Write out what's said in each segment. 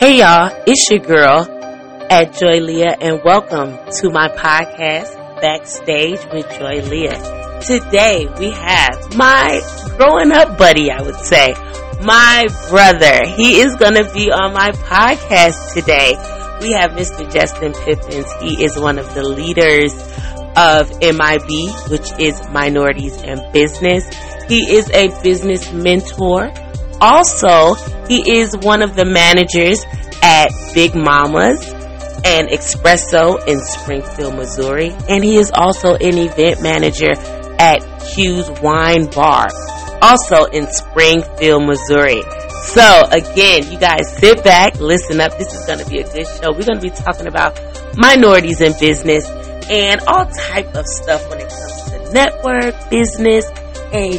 Hey y'all, it's your girl at Joy Leah and welcome to my podcast, Backstage with Joy Leah. Today we have my growing up buddy, I would say, my brother. He is going to be on my podcast today. We have Mr. Justin Pippins. He is one of the leaders of MIB, which is Minorities in Business. He is a business mentor. Also, he is one of the managers at Big Mama's and Espresso in Springfield, Missouri. And he is also an event manager at Q's Wine Bar, also in Springfield, Missouri. So again, you guys sit back, listen up. This is going to be a good show. We're going to be talking about minorities in business and all type of stuff when it comes to network, business, and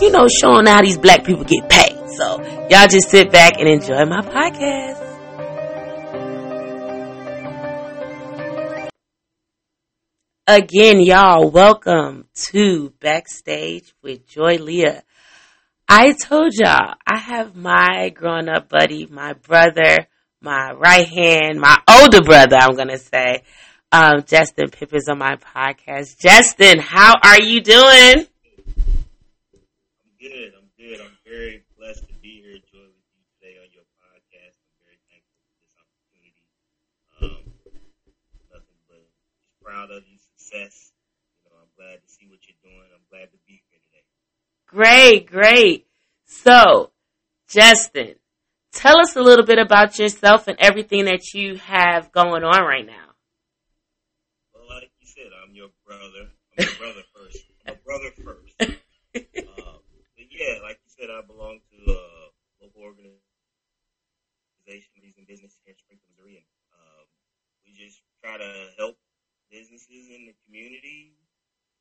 you know, showing how these black people get paid. So y'all just sit back and enjoy my podcast. Again, y'all, welcome to Backstage with Joy Leah. I told y'all I have my grown up buddy, my brother, my right hand, my older brother, I'm going to say, um, Justin Pippins on my podcast. Justin, how are you doing? I'm good. I'm good. I'm very blessed to be here, Joy, with you today on your podcast. I'm very thankful for this opportunity. Um, nothing but just proud of you success. You know, I'm glad to see what you're doing. I'm glad to be here today. Great, great. So, Justin, tell us a little bit about yourself and everything that you have going on right now. Well, like you said, I'm your brother. I'm your brother first. I'm a brother first. uh, but yeah, like you said, I belong to a local organization, in business here in Springfield, Missouri. And, um, we just try to help businesses in the community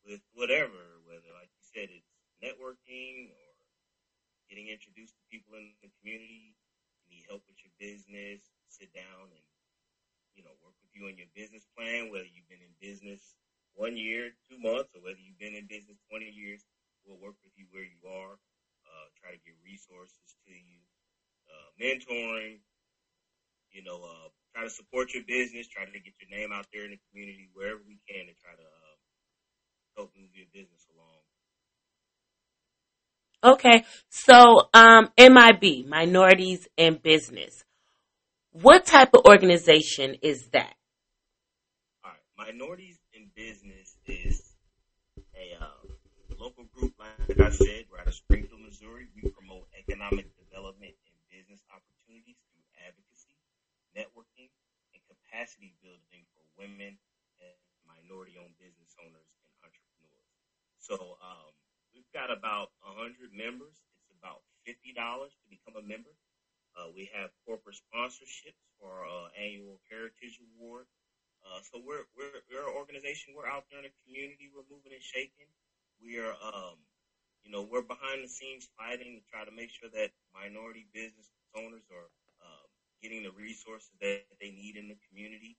with whatever, whether, like you said, it's networking or getting introduced to people in the community. You need help with your business, sit down and, you know, work with you on your business plan, whether you've been in business one year, two months, or whether you've been in business 20 years. We'll work with you where you are, uh, try to get resources to you, uh, mentoring, you know, uh, try to support your business, try to get your name out there in the community wherever we can to try to uh, help move your business along. Okay, so um, MIB, Minorities in Business. What type of organization is that? All right, Minorities in Business is a uh, local group, like I said, we're out of Springfield, Missouri. We promote economic development and business opportunities through advocacy, networking, and capacity building for women and minority-owned business owners and entrepreneurs. So um, we've got about 100 members. It's about $50 to become a member. Uh, we have corporate sponsorships for our uh, annual Heritage Award. Uh, so we're, we're, we're an organization. We're out there in the community. We're moving and shaking. We are, um, you know, we're behind the scenes fighting to try to make sure that minority business owners are getting the resources that they need in the community.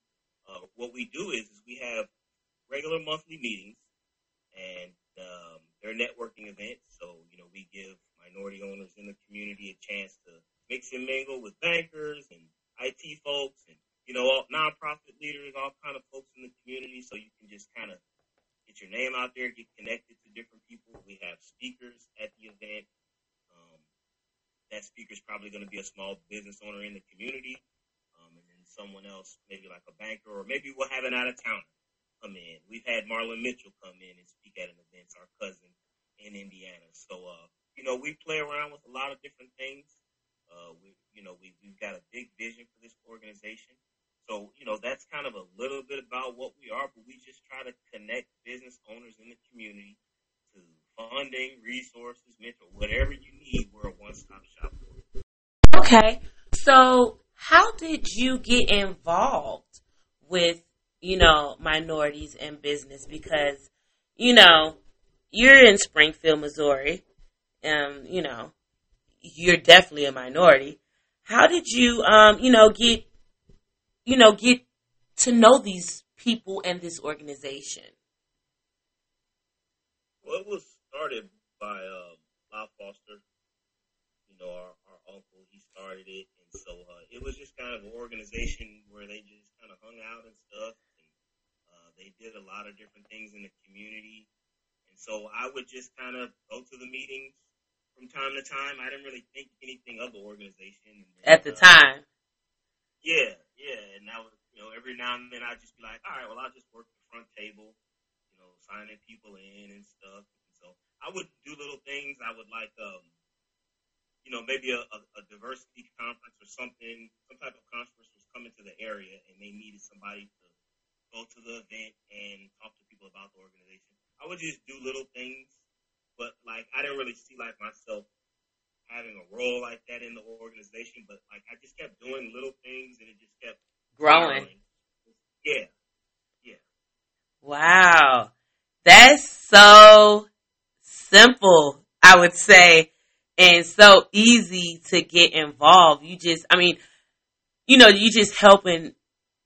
Uh, what we do is, is we have regular monthly meetings and um, they're networking events. So, you know, we give minority owners in the community a chance to mix and mingle with bankers and IT folks and, you know, all nonprofit leaders, all kind of folks in the community. So you can just kind of get your name out there, get connected to different people. We have speakers at the event. That speaker is probably going to be a small business owner in the community. Um, and then someone else, maybe like a banker, or maybe we'll have an out of towner come in. We've had Marlon Mitchell come in and speak at an event, our cousin in Indiana. So, uh, you know, we play around with a lot of different things. Uh, we, you know, we, we've got a big vision for this organization. So, you know, that's kind of a little bit about what we are, but we just try to connect business owners in the community funding, resources, mentor, whatever you need. We're a one-stop shop for you. Okay, so how did you get involved with, you know, minorities in business? Because, you know, you're in Springfield, Missouri. and, you know, you're definitely a minority. How did you, um, you know, get, you know, get to know these people and this organization? Well, it was started by um, Bob Foster. You know, our, our uncle, he started it. And so uh, it was just kind of an organization where they just kind of hung out and stuff. And uh, they did a lot of different things in the community. And so I would just kind of go to the meetings from time to time. I didn't really think anything of the organization. And then, At the uh, time. Yeah, yeah. And that was, you know, every now and then I'd just be like, all right, well, I'll just work the front table, you know, signing people in and stuff. So I would do little things. I would like, um, you know, maybe a, a, a diversity conference or something, some type of conference was coming to the area and they needed somebody to go to the event and talk to people about the organization. I would just do little things, but like I didn't really see like myself having a role like that in the organization. But like I just kept doing little things and it just kept growing. growing. Yeah, yeah. Wow, that's so simple. I would say and so easy to get involved. You just, I mean, you know, you just helping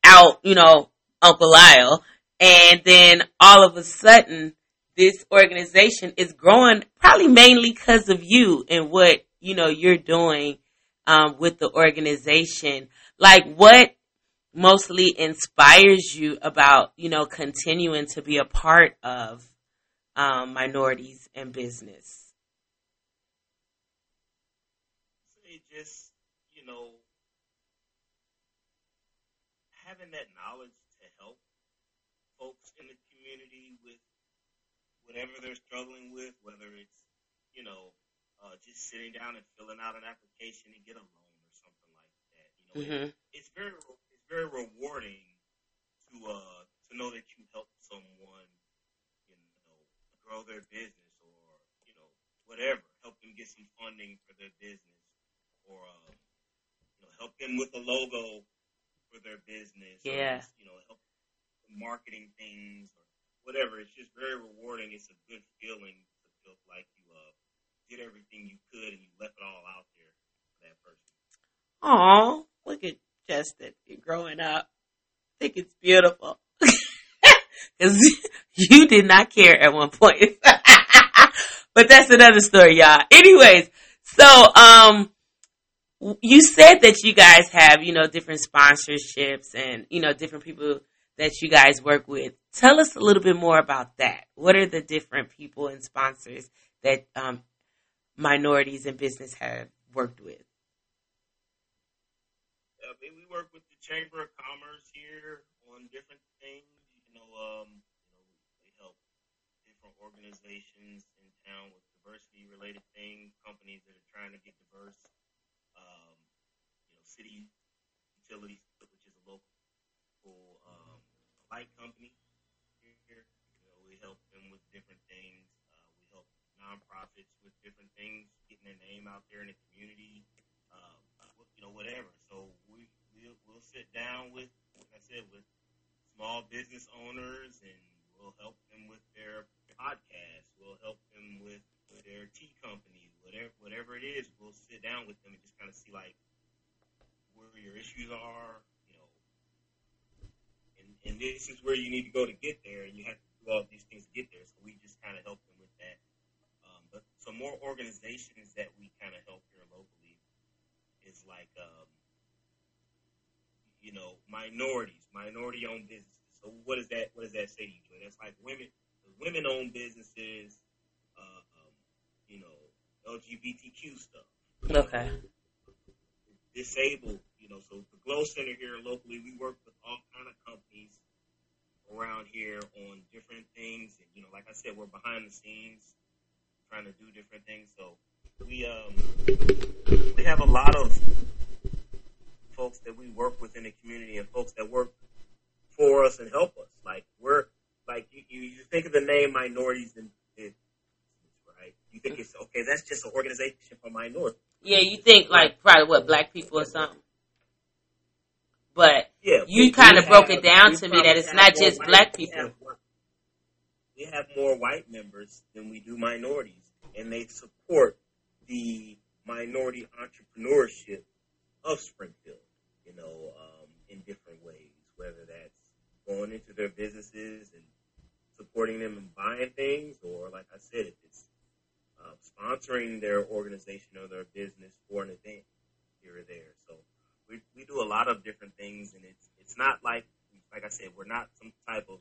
out, you know, Uncle Lyle. And then all of a sudden, this organization is growing probably mainly because of you and what, you know, you're doing um, with the organization. Like what mostly inspires you about, you know, continuing to be a part of um, minorities in business? just, you know, having that knowledge to help folks in the community with whatever they're struggling with, whether it's, you know, uh, just sitting down and filling out an application to get a loan or something like that. You know, mm-hmm. it, it's very it's very rewarding to uh to know that you helped someone, grow their business or you know whatever, help them get some funding for their business or um, you know help them with a logo for their business. Yeah. Just, you know, help marketing things or whatever. It's just very rewarding. It's a good feeling to feel like you uh, did everything you could and you left it all out there for that person. Oh, look at Justin You're growing up. I think it's beautiful. Because you did not care at one point. but that's another story, y'all. Anyways, so um you said that you guys have, you know, different sponsorships and, you know, different people that you guys work with. Tell us a little bit more about that. What are the different people and sponsors that um, minorities in business have worked with? I mean, we work with the Chamber of Commerce here on different things. You know, um, you know, they help different organizations in town with diversity related things, companies that are trying to get diverse um, you know, City Utilities, which is a local um, light company here. You know, we help them with different things. Uh, we help nonprofits with different things, getting their name out there in the community. Uh, you know, whatever. So we we'll, we'll sit down with, like I said, with small business owners, and we'll help them with their podcast. We'll help them with, with their tea company, whatever whatever it is. We'll sit down with them and just kind of see like where your issues are, you know, and, and this is where you need to go to get there, and you have to do all these things to get there. So we just kind of help them with that. Um, but some more organizations that we kind of help here locally is like, um, you know, minorities, minority-owned businesses. So what does that what does that say to you? Joy? That's like women, women-owned businesses, uh, um, you know, LGBTQ stuff. Okay. Disabled you know, so the GLO Center here locally, we work with all kind of companies around here on different things. And, you know, like I said, we're behind the scenes trying to do different things. So we um we have a lot of folks that we work with in the community and folks that work for us and help us. Like we're like you, you, you think of the name minorities and right? You think it's okay, that's just an organization for minorities. Yeah, you think like probably what black people or something. But yeah, you kind of broke it down to me that it's not just black people. We have, we have more white members than we do minorities, and they support the minority entrepreneurship of Springfield. You know, um, in different ways, whether that's going into their businesses and supporting them and buying things, or like I said, if it's uh, sponsoring their organization or their business for an event here or there. So we we do a lot of different things, and it's it's not like like I said, we're not some type of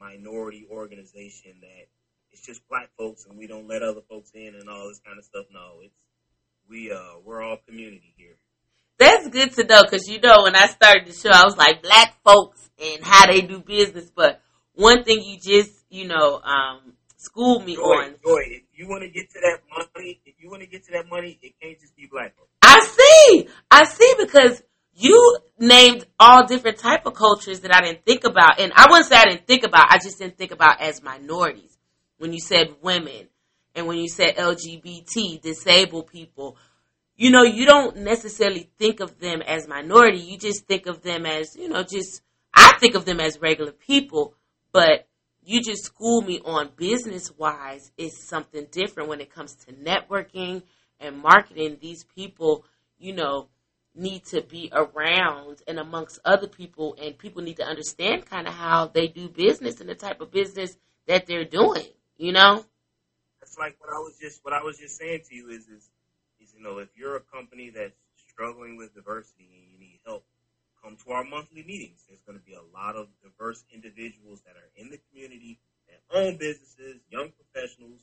minority organization that it's just black folks and we don't let other folks in and all this kind of stuff. No, it's we uh we're all community here. That's good to know because you know when I started the show, I was like black folks and how they do business. But one thing you just you know um schooled me Joy, on. Joy, if you want to get to that money, if you want to get to that money, it can't just be black folks. I see, I see because you named all different type of cultures that I didn't think about, and I wouldn't say I didn't think about. I just didn't think about as minorities. When you said women, and when you said LGBT, disabled people, you know, you don't necessarily think of them as minority. You just think of them as, you know, just, I think of them as regular people, but you just school me on business wise is something different when it comes to networking and marketing. These people, you know, need to be around and amongst other people and people need to understand kind of how they do business and the type of business that they're doing, you know? It's like what I was just what I was just saying to you is is you know if you're a company that's struggling with diversity and you need help, come to our monthly meetings. There's going to be a lot of diverse individuals that are in the community that own businesses, young professionals,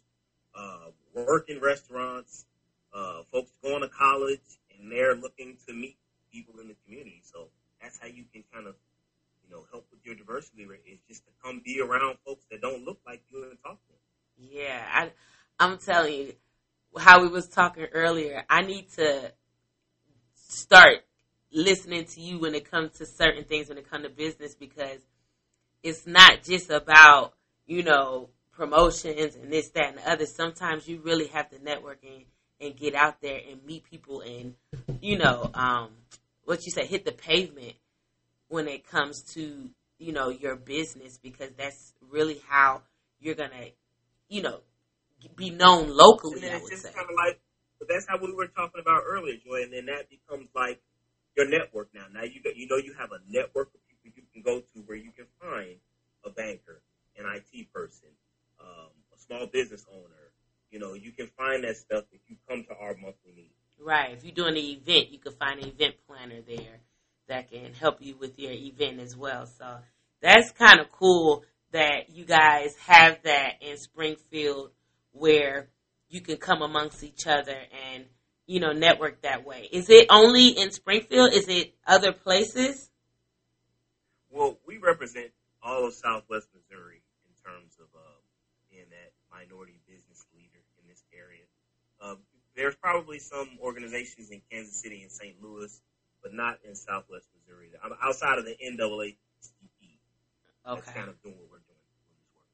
uh, work in restaurants, uh, folks going to college, and they're looking to meet people in the community. So that's how you can kind of you know help with your diversity rate is just to come be around folks that don't look like you and talk to them. Yeah, I, I'm telling you, how we was talking earlier, I need to start listening to you when it comes to certain things when it comes to business because it's not just about, you know, promotions and this, that, and the other. Sometimes you really have to network and, and get out there and meet people and, you know, um, what you say, hit the pavement when it comes to, you know, your business because that's really how you're to, you know, be known locally, And it's just kind of like, but that's how we were talking about earlier, Joy. And then that becomes like your network now. Now you you know you have a network of people you can go to where you can find a banker, an IT person, um, a small business owner. You know, you can find that stuff if you come to our monthly meeting. Right. If you're doing an event, you can find an event planner there that can help you with your event as well. So that's kind of cool that you guys have that in Springfield where you can come amongst each other and, you know, network that way. Is it only in Springfield? Is it other places? Well, we represent all of Southwest Missouri in terms of uh, being that minority business leader in this area. Uh, there's probably some organizations in Kansas City and St. Louis, but not in Southwest Missouri. I'm outside of the NAACP. That's kind of doing what we're doing. with this work.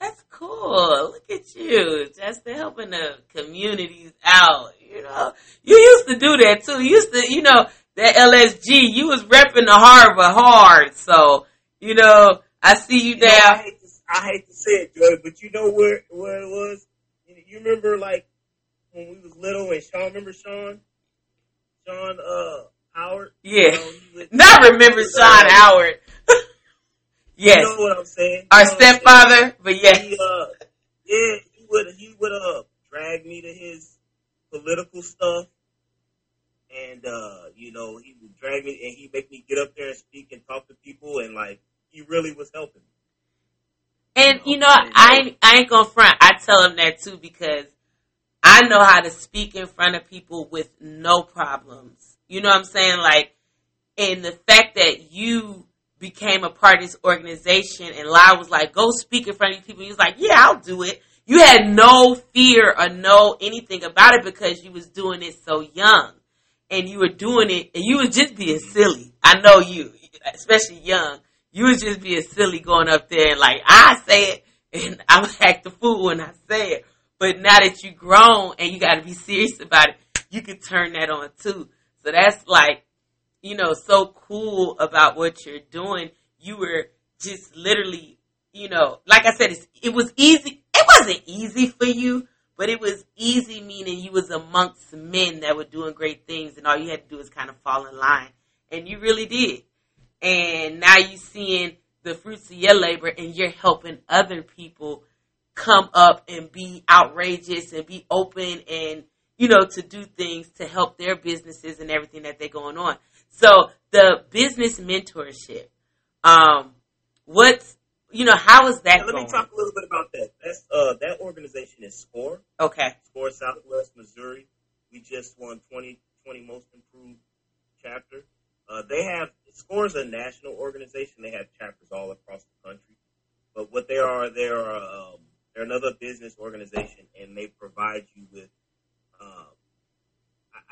That's cool. Look at you, just helping the communities out. You know, you used to do that too. You used to, you know, that LSG. You was repping the harbor hard. So, you know, I see you You know, I hate to, I hate to say it, Joy, but you know where where it was. You, you remember like when we was little and Sean. Remember Sean? Sean uh Howard. Yeah. You know, was- Not remember Sean Howard. Yes, You know what I'm saying? our You know stepfather. But yes, He, uh, yeah, he would he would uh drag me to his political stuff, and uh, you know he would drag me and he'd make me get up there and speak and talk to people, and like he really was helping me. And you know, I ain't, I ain't gonna front. I tell him that too because I know how to speak in front of people with no problems. You know what I'm saying? Like, and the fact that you became a part of this organization and Lyle was like, go speak in front of these people. He was like, yeah, I'll do it. You had no fear or no anything about it because you was doing it so young and you were doing it and you was just being silly. I know you, especially young. You was just being silly going up there and like, I say it and I'm act the fool when I say it. But now that you grown and you got to be serious about it, you can turn that on too. So that's like, you know, so cool about what you're doing. You were just literally, you know, like I said, it was easy. It wasn't easy for you, but it was easy meaning you was amongst men that were doing great things and all you had to do is kind of fall in line. And you really did. And now you're seeing the fruits of your labor and you're helping other people come up and be outrageous and be open and you know to do things to help their businesses and everything that they're going on so the business mentorship um what's you know, how is that Now, let me talk a little bit about that. That's uh, that organization is SCORE, Okay. SCORE Southwest Missouri. We just won 2020 Most Improved chapter. Uh, they have SCORE is a national organization. They have chapters all across the country. But what they are, they are um, they're another business organization, and they provide you with,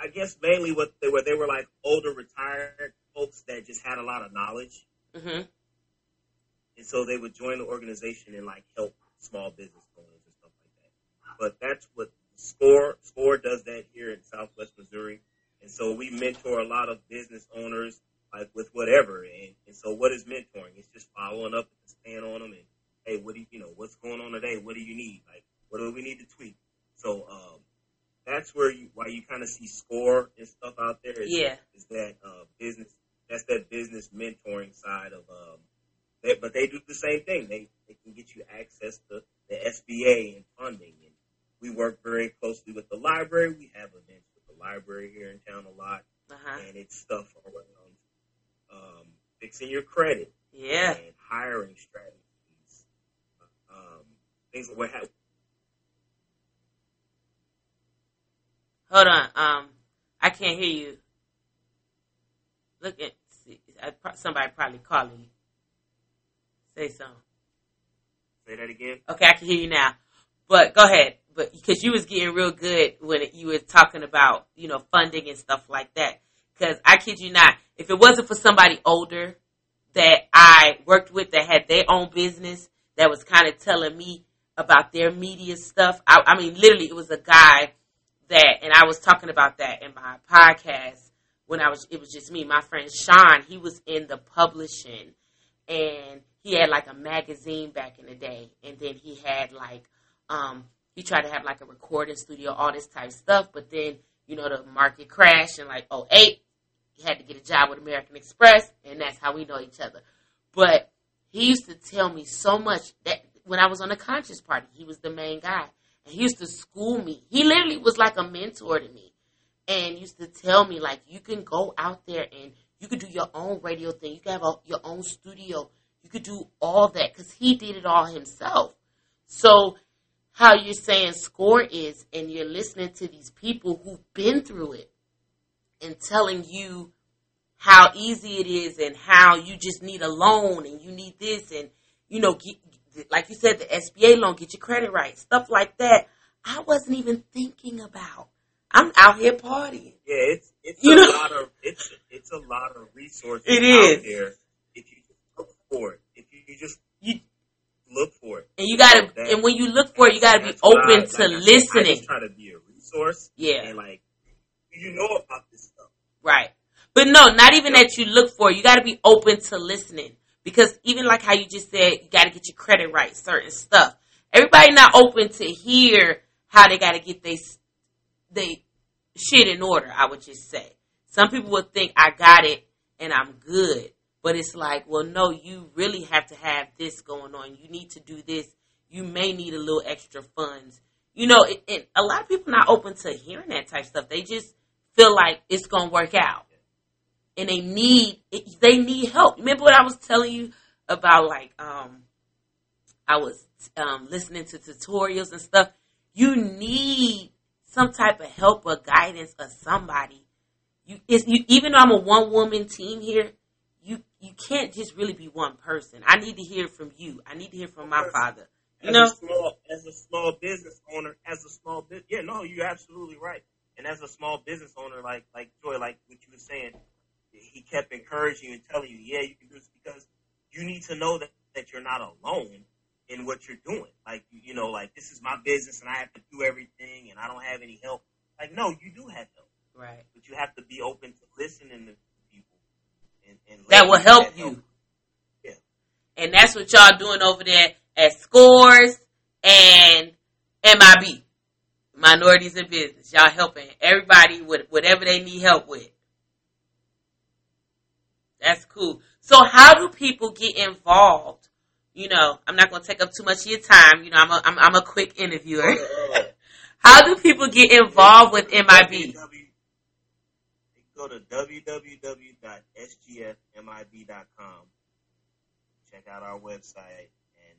I- guess mainly what they were. They were like older retired folks that just had a lot of knowledge, hmm and so they would join the organization and like help small business owners and stuff like that. But that's what SCORE SCORE does that here in Southwest Missouri, and so we mentor a lot of business owners like with whatever. And, and so what is mentoring? It's just following up and staying on them and hey, what do you, you know what's going on today? What do you need? Like what do we need to tweak? So um, that's where you why you kind of see SCORE and stuff out there. Is, Yeah. is that uh, business? That's that business mentoring side of um, they, but they do the same thing. They they can get you access to the SBA and funding, and we work very closely with the library. We have events with the library here in town a lot, Uh-huh. and it's stuff around um, fixing your credit Yeah. and hiring strategies, um, things like what have. Hold on. Um, I can't hear you. Look at somebody probably calling you. Say something. Say that again. Okay, I can hear you now. But go ahead. But because you was getting real good when it, you were talking about you know funding and stuff like that. Because I kid you not, if it wasn't for somebody older that I worked with that had their own business that was kind of telling me about their media stuff. I, I mean, literally, it was a guy that, and I was talking about that in my podcast when I was. It was just me, my friend Sean. He was in the publishing, and he had like a magazine back in the day, and then he had like, um, he tried to have like a recording studio, all this type of stuff, but then you know the market crashed in like 08. He had to get a job with American Express, and that's how we know each other. But he used to tell me so much that when I was on the conscious party, he was the main guy. And he used to school me. He literally was like a mentor to me. And used to tell me, like, you can go out there and you could do your own radio thing. You can have a, your own studio. You could do all that because he did it all himself. So, how you're saying SCORE is, and you're listening to these people who've been through it and telling you how easy it is and how you just need a loan and you need this and you know get, like you said the SBA loan get your credit right stuff like that I wasn't even thinking about I'm out here partying Yeah, it's it's You a know- lot of it's it's a lot of resources It out there if you just look for it. If you, you just you look for it. and you gotta That- and when you look for it you gotta be open I- to I said, I listening just try to be a resource. Yeah. And like, you know about this stuff. Right. But no, not even that you look for. You got to be open to listening because even like how you just said, you got to get your credit right, certain stuff. Everybody not open to hear how they got to get they they shit in order. I would just say some people would think I got it and I'm good, but it's like, well, no, you really have to have this going on. You need to do this. You may need a little extra funds. You know, it, it, a lot of people not open to hearing that type of stuff. They just feel like it's gonna work out, and they need they need help. Remember what I was telling you about? Like, um, I was um, listening to tutorials and stuff. You need some type of help or guidance or somebody. You, you even though I'm a one woman team here, you you can't just really be one person. I need to hear from you. I need to hear from my father. You As know, a small as a small business owner, as a small business, yeah, no, you're absolutely right. And as a small business owner, like like Joy, like what you were saying, he kept encouraging you and telling you, yeah, you can do this because you need to know that that you're not alone in what you're doing. Like you, know, like this is my business and I have to do everything and I don't have any help. Like no, you do have help, right? but you have to be open to listening to people and, and That will help that you. Yeah. And that's what y'all doing over there at Scores and MIB, Minorities in Business. Y'all helping everybody with whatever they need help with. That's cool. So how do people get involved? You know, I'm not going to take up too much of your time. You know, I'm a, I'm, I'm a quick interviewer. How do people get involved with MIB? Go to www.sgfmib.com. Check out our website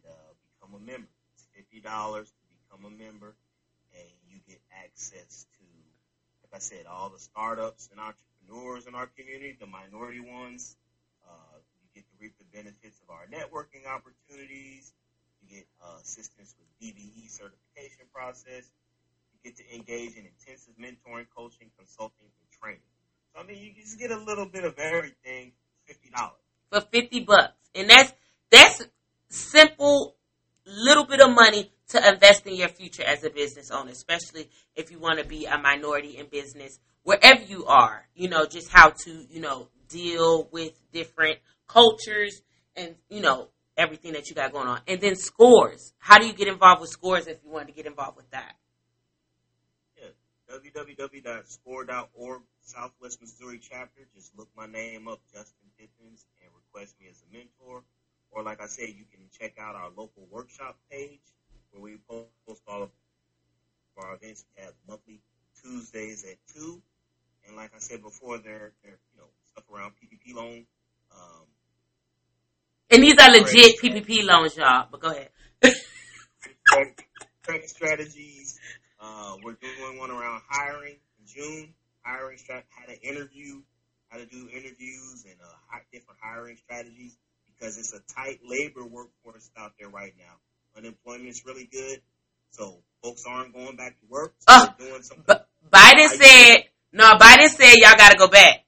uh, become a member. It's fifty dollars to become a member, and you get access to, like I said, all the startups and entrepreneurs in our community, the minority ones. Uh, you get to reap the benefits of our networking opportunities. You get uh, assistance with DBE certification process. You get to engage in intensive mentoring, coaching, consulting, and training. So I mean, you just get a little bit of everything, fifty dollars for fifty bucks, and that's that's simple, little bit of money to invest in your future as a business owner, especially if you want to be a minority in business wherever you are. You know, just how to you know deal with different cultures and you know everything that you got going on. And then scores. How do you get involved with scores if you want to get involved with that? Yeah, www.score.org, Southwest Missouri chapter. Just look my name up, Justin Pippins, and request me as a mentor. Or like I said, you can check out our local workshop page where we post all of our events. We have monthly Tuesdays at two, and like I said before, there, there you know stuff around PPP loan. Um, and these are legit PPP loans, y'all. But go ahead. credit strategies. Uh, we're doing one around hiring in June. Hiring strat, how to interview, how to do interviews, and uh, different hiring strategies because it's a tight labor workforce out there right now. Unemployment is really good, so folks aren't going back to work. So uh, doing something. B- Biden said no. Biden said y'all got to go back.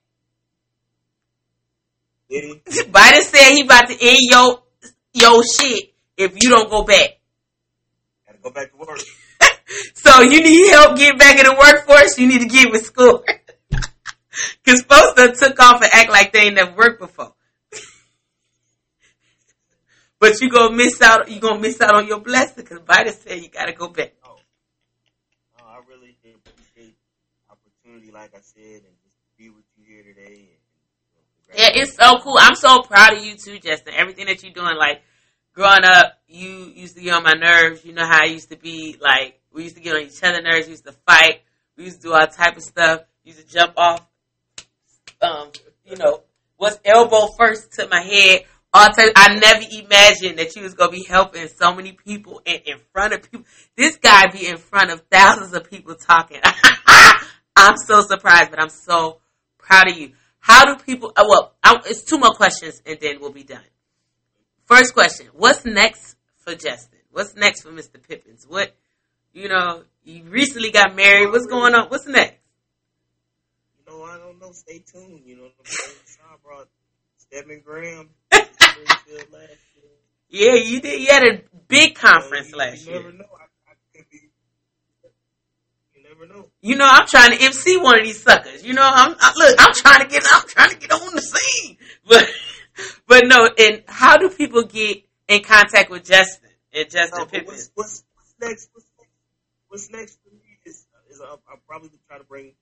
Biden said he about to end your your shit if you don't go back. Gotta go back to work. so you need help getting back in the workforce. You need to get with school. Cause folks that took off and act like they ain't never worked before. But you gonna miss out. You gonna miss out on your blessing because Biden said you gotta go back. Oh. oh, I really appreciate opportunity, like I said, and just be with you here today. Yeah, it's so cool. I'm so proud of you too, Justin. Everything that you're doing, like growing up, you used to get on my nerves. You know how I used to be. Like we used to get on each other's nerves. We used to fight. We used to do all type of stuff. We used to jump off. Um, you know, what's elbow first to my head. Type. I never imagined that you was gonna be helping so many people and in front of people. This guy be in front of thousands of people talking. I'm so surprised, but I'm so proud of you. How do people? Uh, well, I, it's two more questions, and then we'll be done. First question: What's next for Justin? What's next for Mr. Pippins? What you know? You recently got married. What's going on? What's next? You know, I don't know. Stay tuned. You know, I brought Stedman Graham. Yeah, you did. You had a big conference you, last you year. Never know. You never know. You know, I'm trying to MC one of these suckers. You know, I'm I, look. I'm trying to get. I'm trying to get on the scene. But, but no. And how do people get in contact with Justin and Justin no, Pippin? What's, what's, what's, next? What's next? What's next for me is is I'll, I'll probably try to bring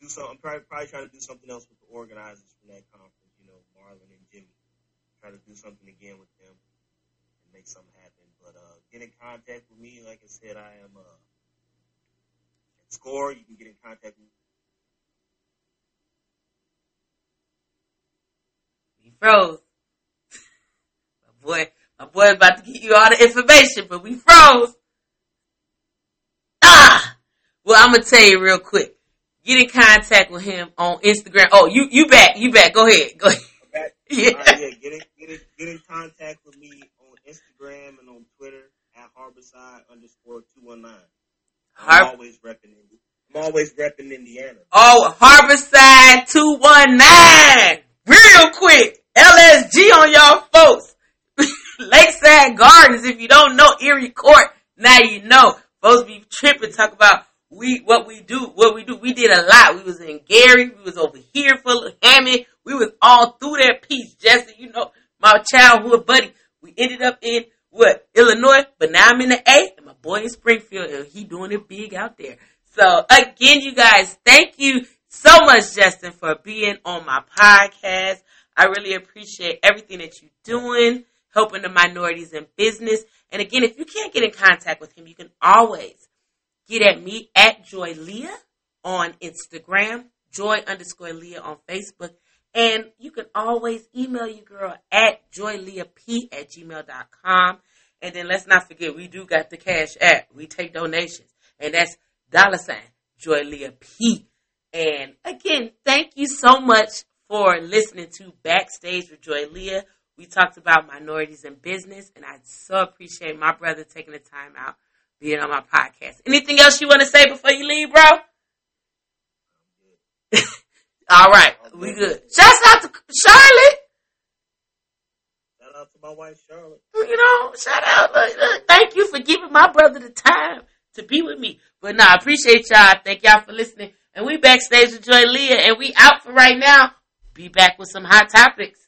do something. I'm probably, probably trying to do something else with the organizers from that conference. You know, Marlon and Jimmy. Try to do something again with them and make something happen. But uh, get in contact with me. Like I said, I am. Uh, SCORE, you can get in contact with me. Froze. my boy, my boy about to get you all the information, but we froze. Ah! Well, I'm gonna tell you real quick. Get in contact with him on Instagram. Oh, you you back? You back? Go ahead. Go ahead. Yeah. Right, yeah. Get in, get in get in contact with me on Instagram and on Twitter at Harborside underscore two one nine. I'm Har- always repping. I'm always repping Indiana. Oh, Harborside two one nine. Real quick, LSG on y'all folks. Lakeside Gardens. If you don't know Erie Court, now you know. Folks be tripping. Talk about we what we do. What we do. We did a lot. We was in Gary. We was over here for Hammond. We was all through that piece. Jesse, you know my childhood buddy. We ended up in what Illinois, but now I'm in the A, and my boy in Springfield, and he doing it big out there. So again, you guys, thank you so much, Justin, for being on my podcast. I really appreciate everything that you're doing, helping the minorities in business. And again, if you can't get in contact with him, you can always get at me at Joy Leah on Instagram, Joy underscore Leah on Facebook. And you can always email your girl at joyleahp at gmail.com. And then let's not forget, we do got the Cash App. We take donations. And that's dollar sign Joy Leah P. And again, thank you so much for listening to Backstage with Joy Leah. We talked about minorities in business, and I so appreciate my brother taking the time out being on my podcast. Anything else you want to say before you leave, bro? All right, we good. Shouts out to Charlotte. Shout out to my wife Charlotte. You know, shout out. Look, look, uh, thank you for giving my brother the time to be with me. But nah, I appreciate y'all. Thank y'all for listening. And we backstage with Joy Leah, and we out for right now. Be back with some hot topics.